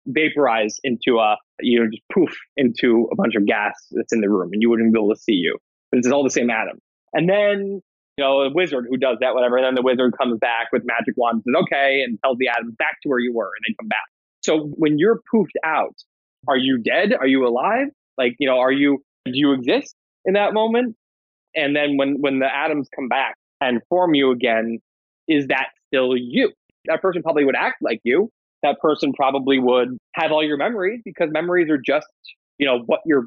vaporize into a, you know, just poof into a bunch of gas that's in the room and you wouldn't be able to see you. But it's all the same atom. And then, you know, a wizard who does that, whatever, and then the wizard comes back with magic wand and says, okay, and tells the atoms back to where you were and they come back. So when you're poofed out, are you dead? Are you alive? Like, you know, are you, do you exist in that moment? And then when, when the atoms come back and form you again, is that still you? That person probably would act like you. That person probably would have all your memories because memories are just, you know, what your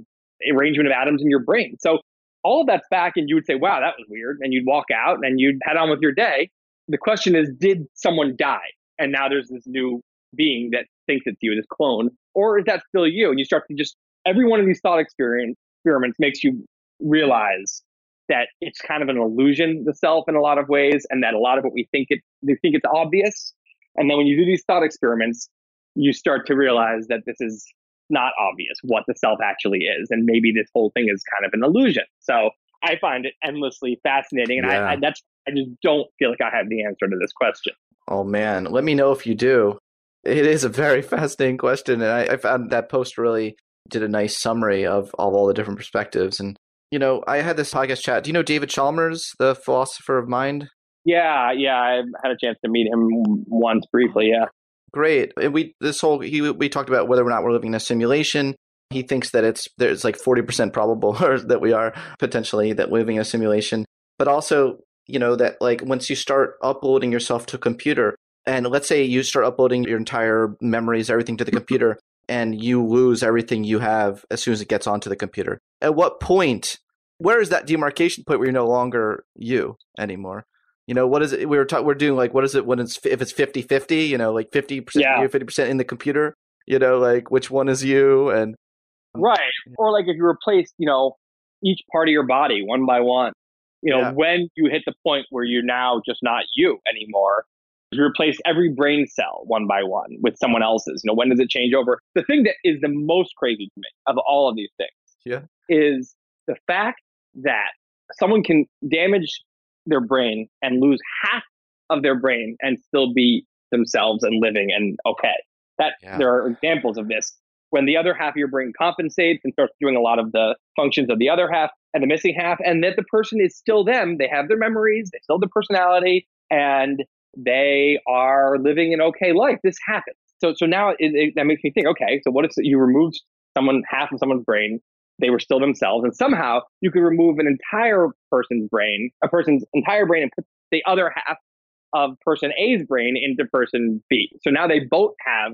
arrangement of atoms in your brain. So all of that's back and you would say, wow, that was weird. And you'd walk out and you'd head on with your day. The question is, did someone die? And now there's this new being that thinks it's you, this clone, or is that still you? And you start to just every one of these thought experience experiments makes you realize that it's kind of an illusion, the self in a lot of ways, and that a lot of what we think it we think it's obvious. And then when you do these thought experiments, you start to realize that this is not obvious what the self actually is, and maybe this whole thing is kind of an illusion. So I find it endlessly fascinating, and Yeah. I, I that's I just don't feel like I have the answer to this question. Oh man, let me know if you do. It is a very fascinating question, and I, I found that post really did a nice summary of, of all the different perspectives. And you know, I had this podcast chat. Do you know David Chalmers, the philosopher of mind? Yeah, yeah, I had a chance to meet him once briefly. Yeah. Great. We this whole he we talked about whether or not we're living in a simulation. He thinks that it's there's like forty percent probable or that we are potentially that living in a simulation, but also you know that like once you start uploading yourself to a computer, and let's say you start uploading your entire memories, everything to the computer, and you lose everything you have as soon as it gets onto the computer. At what point? Where is that demarcation point where you're no longer you anymore? You know, what is it? We were talking, we're doing like, what is it when it's, if it's 50 50, you know, like 50% Yeah. you, 50% in the computer, you know, like which one is you? And um, Right. Or like if you replace, you know, each part of your body one by one, you know, Yeah. when you hit the point where you're now just not you anymore, you replace every brain cell one by one with someone else's. You know, when does it change over? The thing that is the most crazy to me of all of these things Yeah. is the fact that someone can damage their brain and lose half of their brain and still be themselves and living and okay. That Yeah. there are examples of this when the other half of your brain compensates and starts doing a lot of the functions of the other half and the missing half, and that the person is still them. They have their memories, they still have their personality, and they are living an okay life. This happens. So, so now it, it, that makes me think. Okay, so what if you removed someone half of someone's brain? They were still themselves, and somehow you could remove an entire person's brain, a person's entire brain, and put the other half of person A's brain into person B. So now they both have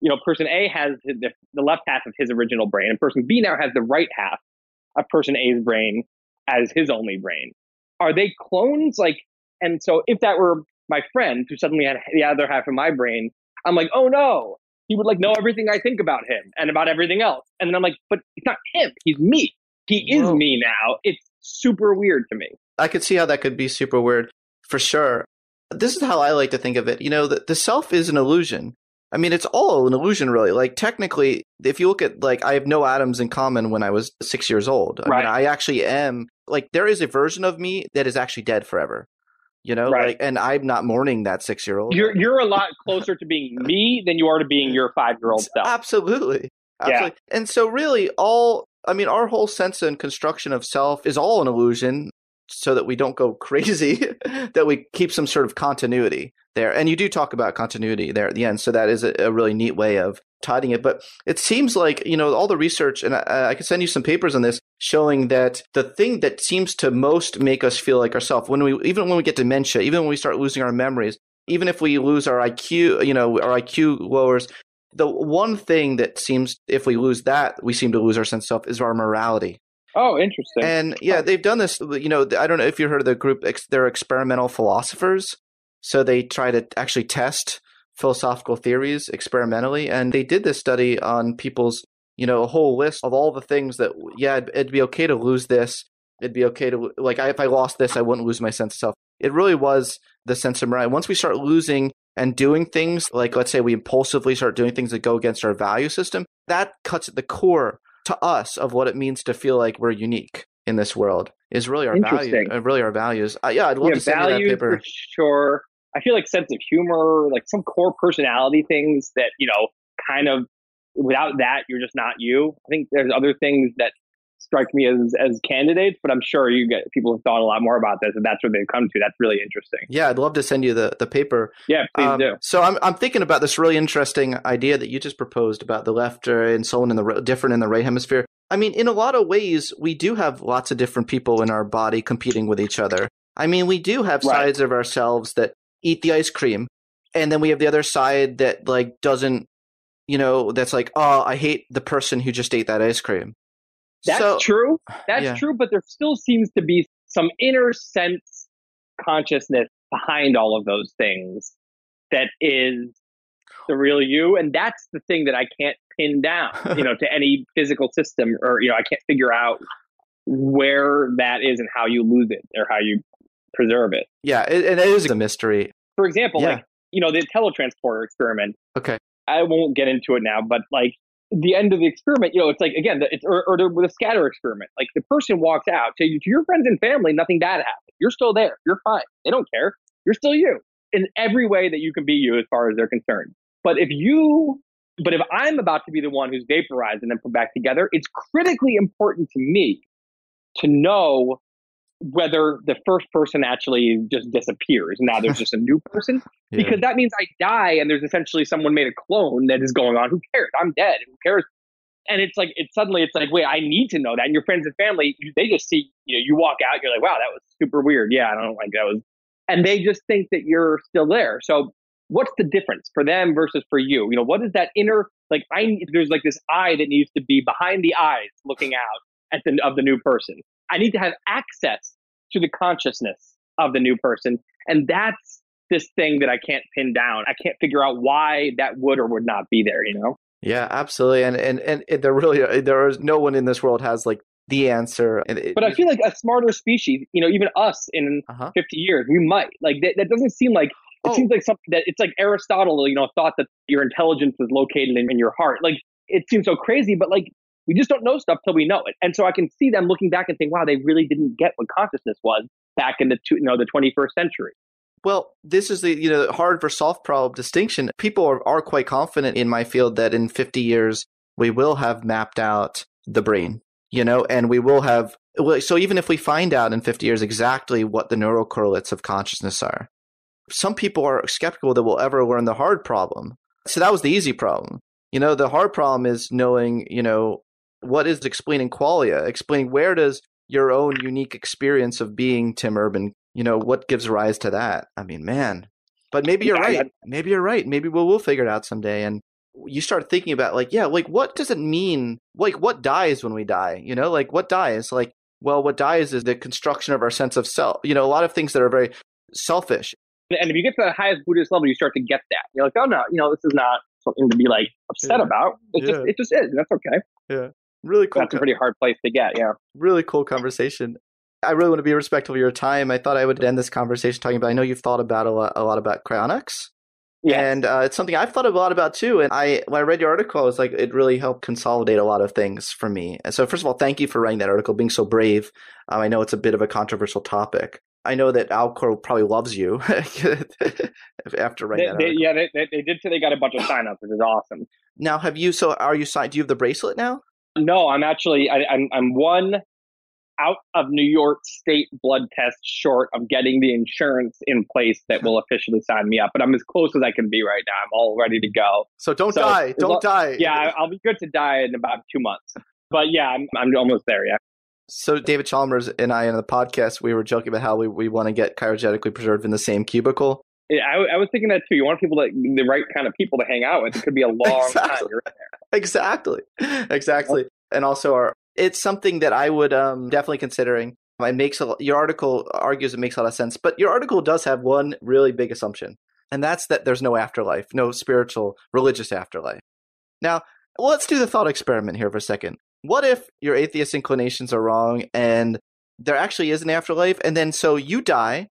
you know, person A has the, the left half of his original brain, and person B now has the right half of person A's brain as his only brain. Are they clones? Like, and so if that were my friend who suddenly had the other half of my brain, I'm like, oh no, he would like know everything I think about him and about everything else. And then I'm like, but it's not him, he's me. He is Whoa. me now. It's super weird to me. I could see how that could be super weird for sure. This is how I like to think of it. You know, the, the self is an illusion. I mean, it's all an illusion, really. Like, technically, if you look at, like, I have no atoms in common when I was six years old. I Right. mean, I actually am, like, there is a version of me that is actually dead forever. You know, Right. like, and I'm not mourning that six year old. You're you're a lot closer to being me than you are to being your five year old self. Absolutely. Absolutely. Yeah. And so, really, all I mean, our whole sense and construction of self is all an illusion so that we don't go crazy, that we keep some sort of continuity there. And you do talk about continuity there at the end. So that is a, a really neat way of tidying it. But it seems like, you know, all the research, and I, I can send you some papers on this showing that the thing that seems to most make us feel like ourselves, when we, even when we get dementia, even when we start losing our memories, even if we lose our IQ, you know, our IQ lowers, the one thing that seems, if we lose that, we seem to lose our sense of self is our morality. Oh, interesting. And yeah, they've done this. You know, I don't know if you heard of the group. They're experimental philosophers. So they try to actually test philosophical theories experimentally, and they did this study on people's, you know, a whole list of all the things that, yeah, it'd, it'd be okay to lose this. It'd be okay to like, I, if I lost this, I wouldn't lose my sense of self. It really was the sense of morality. Once we start losing and doing things like, let's say, we impulsively start doing things that go against our value system, that cuts at the core to us of what it means to feel like we're unique in this world is really our value, uh, really our values. Uh, yeah, I'd love yeah, to send you that paper. For sure. I feel like sense of humor, like some core personality things that you know, kind of without that, you're just not you. I think there's other things that strike me as as candidates, but I'm sure you get people have thought a lot more about this, and that's where they've come to. That's really interesting. Yeah, I'd love to send you the the paper. Yeah, please um, do. So I'm I'm thinking about this really interesting idea that you just proposed about the left and so on in the different in the right hemisphere. I mean, in a lot of ways, we do have lots of different people in our body competing with each other. I mean, we do have right. sides of ourselves that eat the ice cream, and then we have the other side that like doesn't, you know, that's like, oh, I hate the person who just ate that ice cream. That's so, true. That's yeah. true, but there still seems to be some inner sense consciousness behind all of those things that is the real you. And that's the thing that I can't pin down, you know, to any physical system or, you know, I can't figure out where that is and how you lose it or how you preserve it. Yeah, it, it is a mystery. For example, yeah. like, you know, the teletransporter experiment. Okay. I won't get into it now, but like the end of the experiment, you know, it's like again, it's or, or the, the scatter experiment. Like the person walks out to, to your friends and family, nothing bad happened. You're still there. You're fine. They don't care. You're still you in every way that you can be you as far as they're concerned. But if you, but if I'm about to be the one who's vaporized and then put back together, it's critically important to me to know whether the first person actually just disappears. Now there's just a new person yeah. because that means I die and there's essentially someone made a clone that is going on. Who cares? I'm dead. Who cares? And it's like it's suddenly it's like wait I need to know that. And your friends and family they just see you know you walk out you're like wow that was super weird. Yeah I don't like that was and they just think that you're still there. So what's the difference for them versus for you? You know what is that inner like I there's like this eye that needs to be behind the eyes looking out at the of the new person I need to have access to the consciousness of the new person. And that's this thing that I can't pin down. I can't figure out why that would or would not be there, you know? Yeah, absolutely. And and and there really there is no one in this world has like the answer. but I feel like a smarter species, you know, even us in uh-huh. 50 years, we might. Like that, that doesn't seem like it oh. seems like something that it's like Aristotle, you know, thought that your intelligence was located in, in your heart. Like it seems so crazy, but like we just don't know stuff till we know it. And so I can see them looking back and think, wow, they really didn't get what consciousness was back in the you know the 21st century. Well, this is the you know hard for soft problem distinction. People are, are quite confident in my field that in 50 years we will have mapped out the brain, you know, and we will have. So even if we find out in 50 years exactly what the neural correlates of consciousness are, some people are skeptical that we'll ever learn the hard problem. So that was the easy problem. You know, the hard problem is knowing, you know, what is explaining qualia? Explaining where does your own unique experience of being Tim Urban, you know, what gives rise to that? I mean, man. But maybe you're yeah, right. Maybe you're right. Maybe we'll, we'll figure it out someday. And you start thinking about like, yeah, like what does it mean? Like what dies when we die? You know, like what dies? Like, well, what dies is the construction of our sense of self. You know, a lot of things that are very selfish. And if you get to the highest Buddhist level, you start to get that. You're like, oh no, you know, this is not something to be like upset yeah. about. It yeah. just it just is. That's okay. Yeah. Really cool. That's a pretty hard place to get. Yeah. Really cool conversation. I really want to be respectful of your time. I thought I would end this conversation talking about. I know you've thought about a lot, a lot about cryonics. Yeah. And uh, it's something I've thought a lot about too. And I, when I read your article, I was like, it really helped consolidate a lot of things for me. And so, first of all, thank you for writing that article, being so brave. Um, I know it's a bit of a controversial topic. I know that Alcor probably loves you after writing they, they, yeah, they, they, did say they got a bunch of signups, which is awesome. Now, have you? So, are you signed? Do you have the bracelet now? No, I'm actually. I, I'm, I'm one out of New York State blood test short of getting the insurance in place that will officially sign me up. But I'm as close as I can be right now. I'm all ready to go. So don't so, die. Don't well, die. Yeah, I'll be good to die in about two months. But yeah, I'm, I'm almost there. Yeah. So David Chalmers and I in the podcast, we were joking about how we, we want to get cryogenically preserved in the same cubicle. Yeah, I, I, was thinking that too. You want people that the right kind of people to hang out with. It could be a long exactly. time. You're in there. Exactly, exactly. And also, our it's something that I would um, definitely considering. It makes a, your article argues it makes a lot of sense, but your article does have one really big assumption, and that's that there's no afterlife, no spiritual, religious afterlife. Now, let's do the thought experiment here for a second what if your atheist inclinations are wrong and there actually is an afterlife and then so you die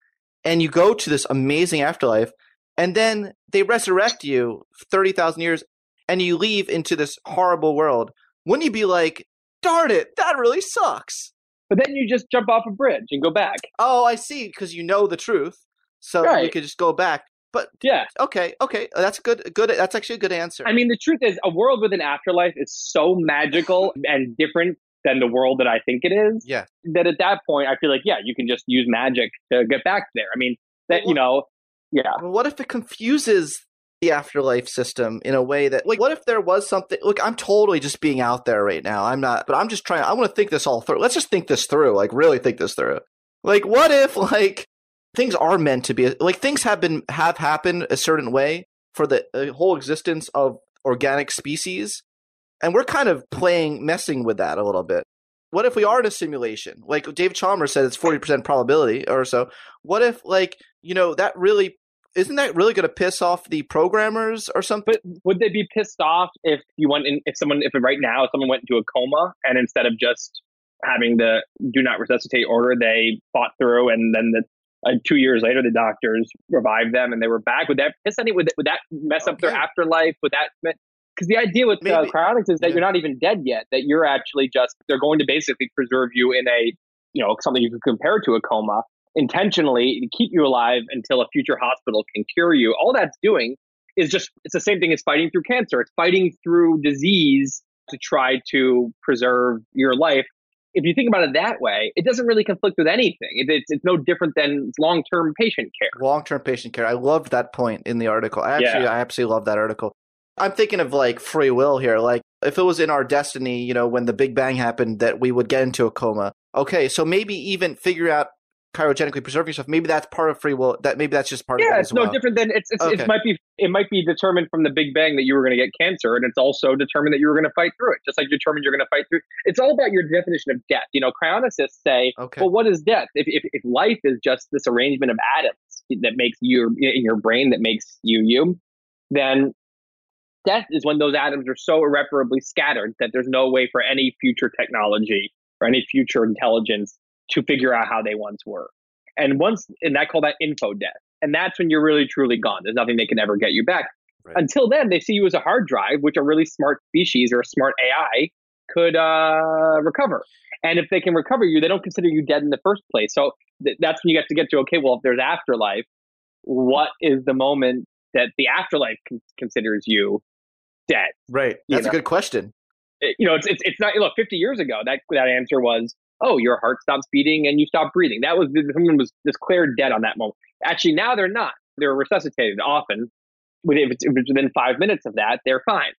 and you go to this amazing afterlife and then they resurrect you 30,000 years and you leave into this horrible world wouldn't you be like darn it that really sucks but then you just jump off a bridge and go back oh i see because you know the truth so right. you could just go back but yeah, okay, okay, that's good. Good. That's actually a good answer. I mean, the truth is, a world with an afterlife is so magical and different than the world that I think it is. Yeah. That at that point, I feel like yeah, you can just use magic to get back there. I mean, that you know, yeah. What if it confuses the afterlife system in a way that like what if there was something look i'm totally just being out there right now i'm not but i'm just trying i want to think this all through let's just think this through like really think this through like what if like things are meant to be like things have been have happened a certain way for the uh, whole existence of organic species and we're kind of playing messing with that a little bit what if we are in a simulation like dave chalmers said it's 40% probability or so what if like you know that really isn't that really going to piss off the programmers or something? But would they be pissed off if you went in, if someone, if right now someone went into a coma and instead of just having the do not resuscitate order, they fought through and then the uh, two years later, the doctors revived them and they were back. Would that piss any? Would that, would that mess up their afterlife? Would that? Because the idea with uh, cryonics is that yeah. you're not even dead yet. That you're actually just they're going to basically preserve you in a you know something you can compare to a coma intentionally to keep you alive until a future hospital can cure you. All that's doing is just it's the same thing as fighting through cancer. It's fighting through disease to try to preserve your life if you think about it that way, it doesn't really conflict with anything. It, it's, it's no different than long term patient care. Long term patient care. I loved that point in the article. I actually, yeah. I absolutely love that article. I'm thinking of like free will here. Like if it was in our destiny, you know, when the Big Bang happened, that we would get into a coma. Okay, so maybe even figure out cryogenically preserve yourself. Maybe that's part of free will. That maybe that's just part yeah, of it. Yeah, it's no different than it's, it's okay. it might be it might be determined from the Big Bang that you were going to get cancer, and it's also determined that you were going to fight through it, just like determined you're going to fight through. It's all about your definition of death. You know, cryonicists say, okay. well, what is death? If, if if life is just this arrangement of atoms that makes you in your brain that makes you you, then death is when those atoms are so irreparably scattered that there's no way for any future technology or any future intelligence to figure out how they once were. And once, and I call that info death. And that's when you're really truly gone. There's nothing they can ever get you back. Right. Until then, they see you as a hard drive, which a really smart species or a smart AI could uh, recover. And if they can recover you, they don't consider you dead in the first place. So th- that's when you get to get to okay, well, if there's afterlife, what is the moment that the afterlife con- considers you dead? Right. That's you know? a good question. It, you know, it's, it's it's not. Look, 50 years ago, that that answer was oh, your heart stops beating and you stop breathing. That was someone was declared dead on that moment. Actually, now they're not. They're resuscitated often. If it's, if it's within five minutes of that, they're fine,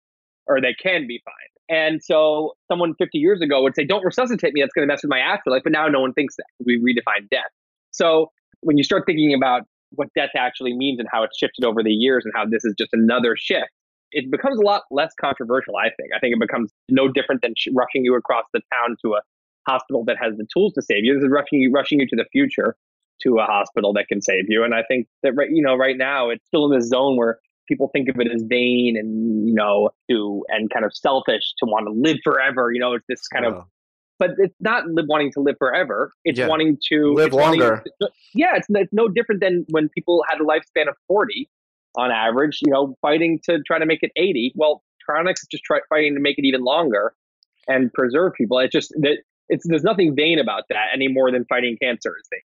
or they can be fine. And so, someone 50 years ago would say, "Don't resuscitate me. That's going to mess with my afterlife." But now, no one thinks that. We redefine death. So, when you start thinking about what death actually means and how it's shifted over the years, and how this is just another shift, it becomes a lot less controversial. I think. I think it becomes no different than rushing you across the town to a hospital that has the tools to save you. This is rushing you, rushing you to the future to a hospital that can save you. And I think that right, you know, right now it's still in this zone where people think of it as vain and you know to and kind of selfish to want to live forever. You know, it's this kind of. But it's not live, wanting to live forever. It's yeah. wanting to live longer. To, yeah, it's, it's no different than when people had a lifespan of forty on average. You know, fighting to try to make it eighty. Well, cryonics is just try, fighting to make it even longer and preserve people. It's just that it's there's nothing vain about that any more than fighting cancer is vain.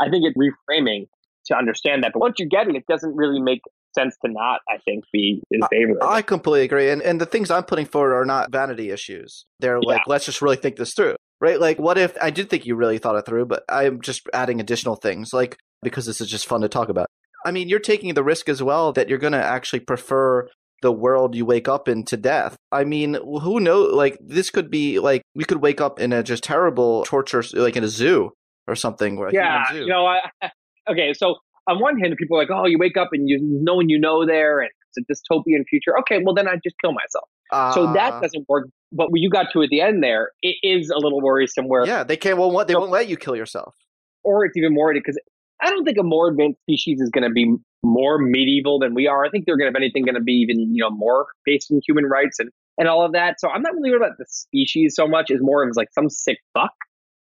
I think it's reframing to understand that. But once you get it, it doesn't really make sense to not, I think, be in favor I, I completely agree. And and the things I'm putting forward are not vanity issues. They're like, let's just really think this through. Right? Like what if I did think you really thought it through, but I'm just adding additional things, like because this is just fun to talk about. I mean, you're taking the risk as well that you're gonna actually prefer the world you wake up in to death. I mean, who knows? Like, this could be like we could wake up in a just terrible torture, like in a zoo or something. Or yeah, you know, I, okay. So on one hand, people are like, "Oh, you wake up and you no one you know there, and it's a dystopian future." Okay, well then I just kill myself. Uh, so that ah. doesn't work. But when you got to at the end there, it is a little worrisome. Where yeah, they can't. Well, what they so, won't let you kill yourself. Or it's even more because I don't think a more advanced species is going to be more medieval than we are. I think they're going to, if anything, going to be even you know more based in human rights and and all of that. So I'm not really worried about the species so much. As more of like some sick fuck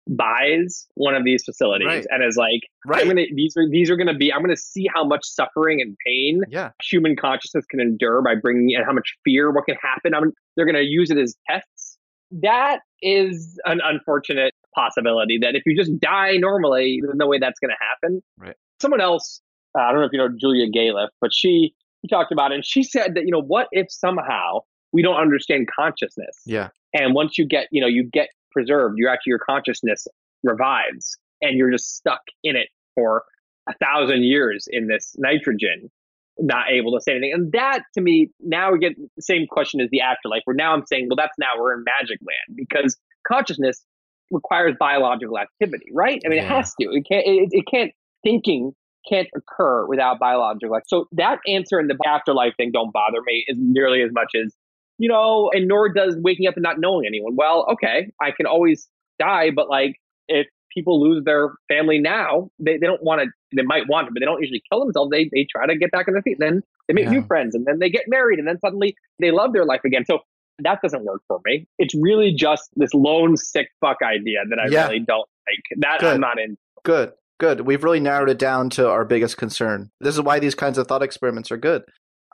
buys one of these facilities right. and is like, right. I'm gonna these are these are gonna be. I'm gonna see how much suffering and pain yeah. human consciousness can endure by bringing and how much fear what can happen. I'm, they're gonna use it as tests. That is an unfortunate possibility that if you just die normally, there's no way that's going to happen. Right. Someone else, uh, I don't know if you know Julia Galef, but she, she talked about it and she said that, you know, what if somehow we don't understand consciousness? Yeah. And once you get, you know, you get preserved, you're actually, your consciousness revives and you're just stuck in it for a thousand years in this nitrogen not able to say anything. And that to me, now we get the same question as the afterlife, where now I'm saying, well, that's now we're in magic land because consciousness requires biological activity, right? I mean, yeah. it has to. It can't. It, it can't. Thinking can't occur without biological. So that answer in the afterlife thing don't bother me as nearly as much as you know, and nor does waking up and not knowing anyone. Well, okay, I can always die, but like if people lose their family now, they, they don't want to. They might want to, but they don't usually kill themselves. They they try to get back on their feet. Then they make yeah. new friends, and then they get married, and then suddenly they love their life again. So that doesn't work for me. It's really just this lone sick fuck idea that I yeah. really don't like. That Good. I'm not in. Good. Good. We've really narrowed it down to our biggest concern. This is why these kinds of thought experiments are good.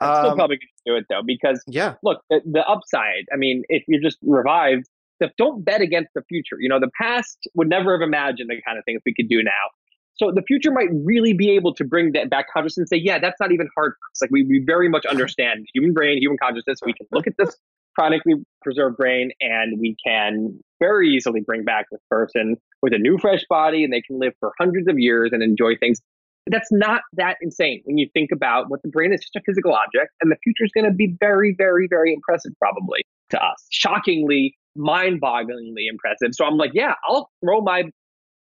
I'm still um, probably going to do it though, because yeah, look, the, the upside. I mean, if you're just revived, don't bet against the future. You know, the past would never have imagined the kind of things we could do now. So the future might really be able to bring that back consciousness and say, yeah, that's not even hard. It's like we, we very much understand human brain, human consciousness. We can look at this cryonically preserved brain and we can very easily bring back this person with a new fresh body and they can live for hundreds of years and enjoy things. That's not that insane when you think about what the brain is just a physical object and the future is going to be very very very impressive probably to us. Shockingly mind-bogglingly impressive. So i'm like yeah i'll throw my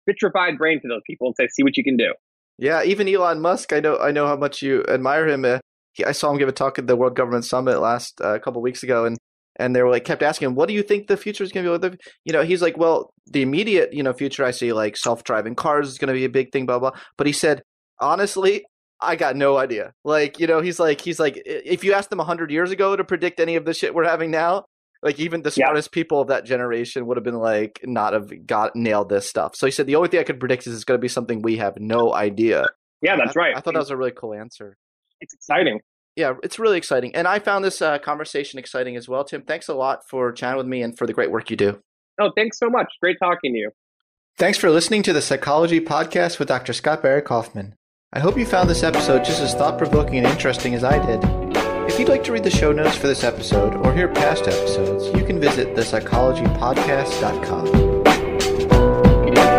vitrified brain to those people and say see what you can do. Yeah even elon musk i know i know how much you admire him. Uh, he, i saw him give a talk at the world government summit last uh, couple weeks ago and and they were like kept asking him, "What do you think the future is going to be?" With the, you know, he's like, "Well, the immediate, you know, future I see like self-driving cars is going to be a big thing, blah blah." But he said, honestly, I got no idea. Like, you know, he's like, he's like, if you asked them hundred years ago to predict any of the shit we're having now, like even the smartest yeah. people of that generation would have been like, not have got nailed this stuff. So he said the only thing I could predict is it's going to be something we have no idea. Yeah, that's I, right. I thought that was a really cool answer. It's exciting. Yeah, it's really exciting, and I found this uh, conversation exciting as well. Tim, thanks a lot for chatting with me and for the great work you do. Oh, thanks so much. Great talking to you. Thanks for listening to the Psychology Podcast with Dr. Scott Barry Kaufman. I hope you found this episode just as thought provoking and interesting as I did. If you'd like to read the show notes for this episode or hear past episodes, you can visit thepsychologypodcast.com.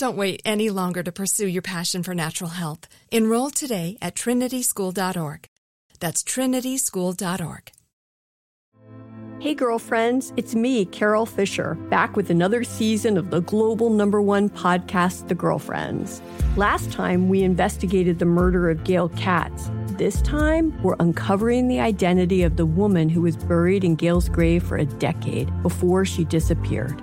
Don't wait any longer to pursue your passion for natural health. Enroll today at trinityschool.org. That's trinityschool.org. Hey, girlfriends, it's me, Carole Fisher, back with another season of the global number one podcast, The Girlfriends. Last time, we investigated the murder of Gail Katz. This time, we're uncovering the identity of the woman who was buried in Gail's grave for a decade before she disappeared.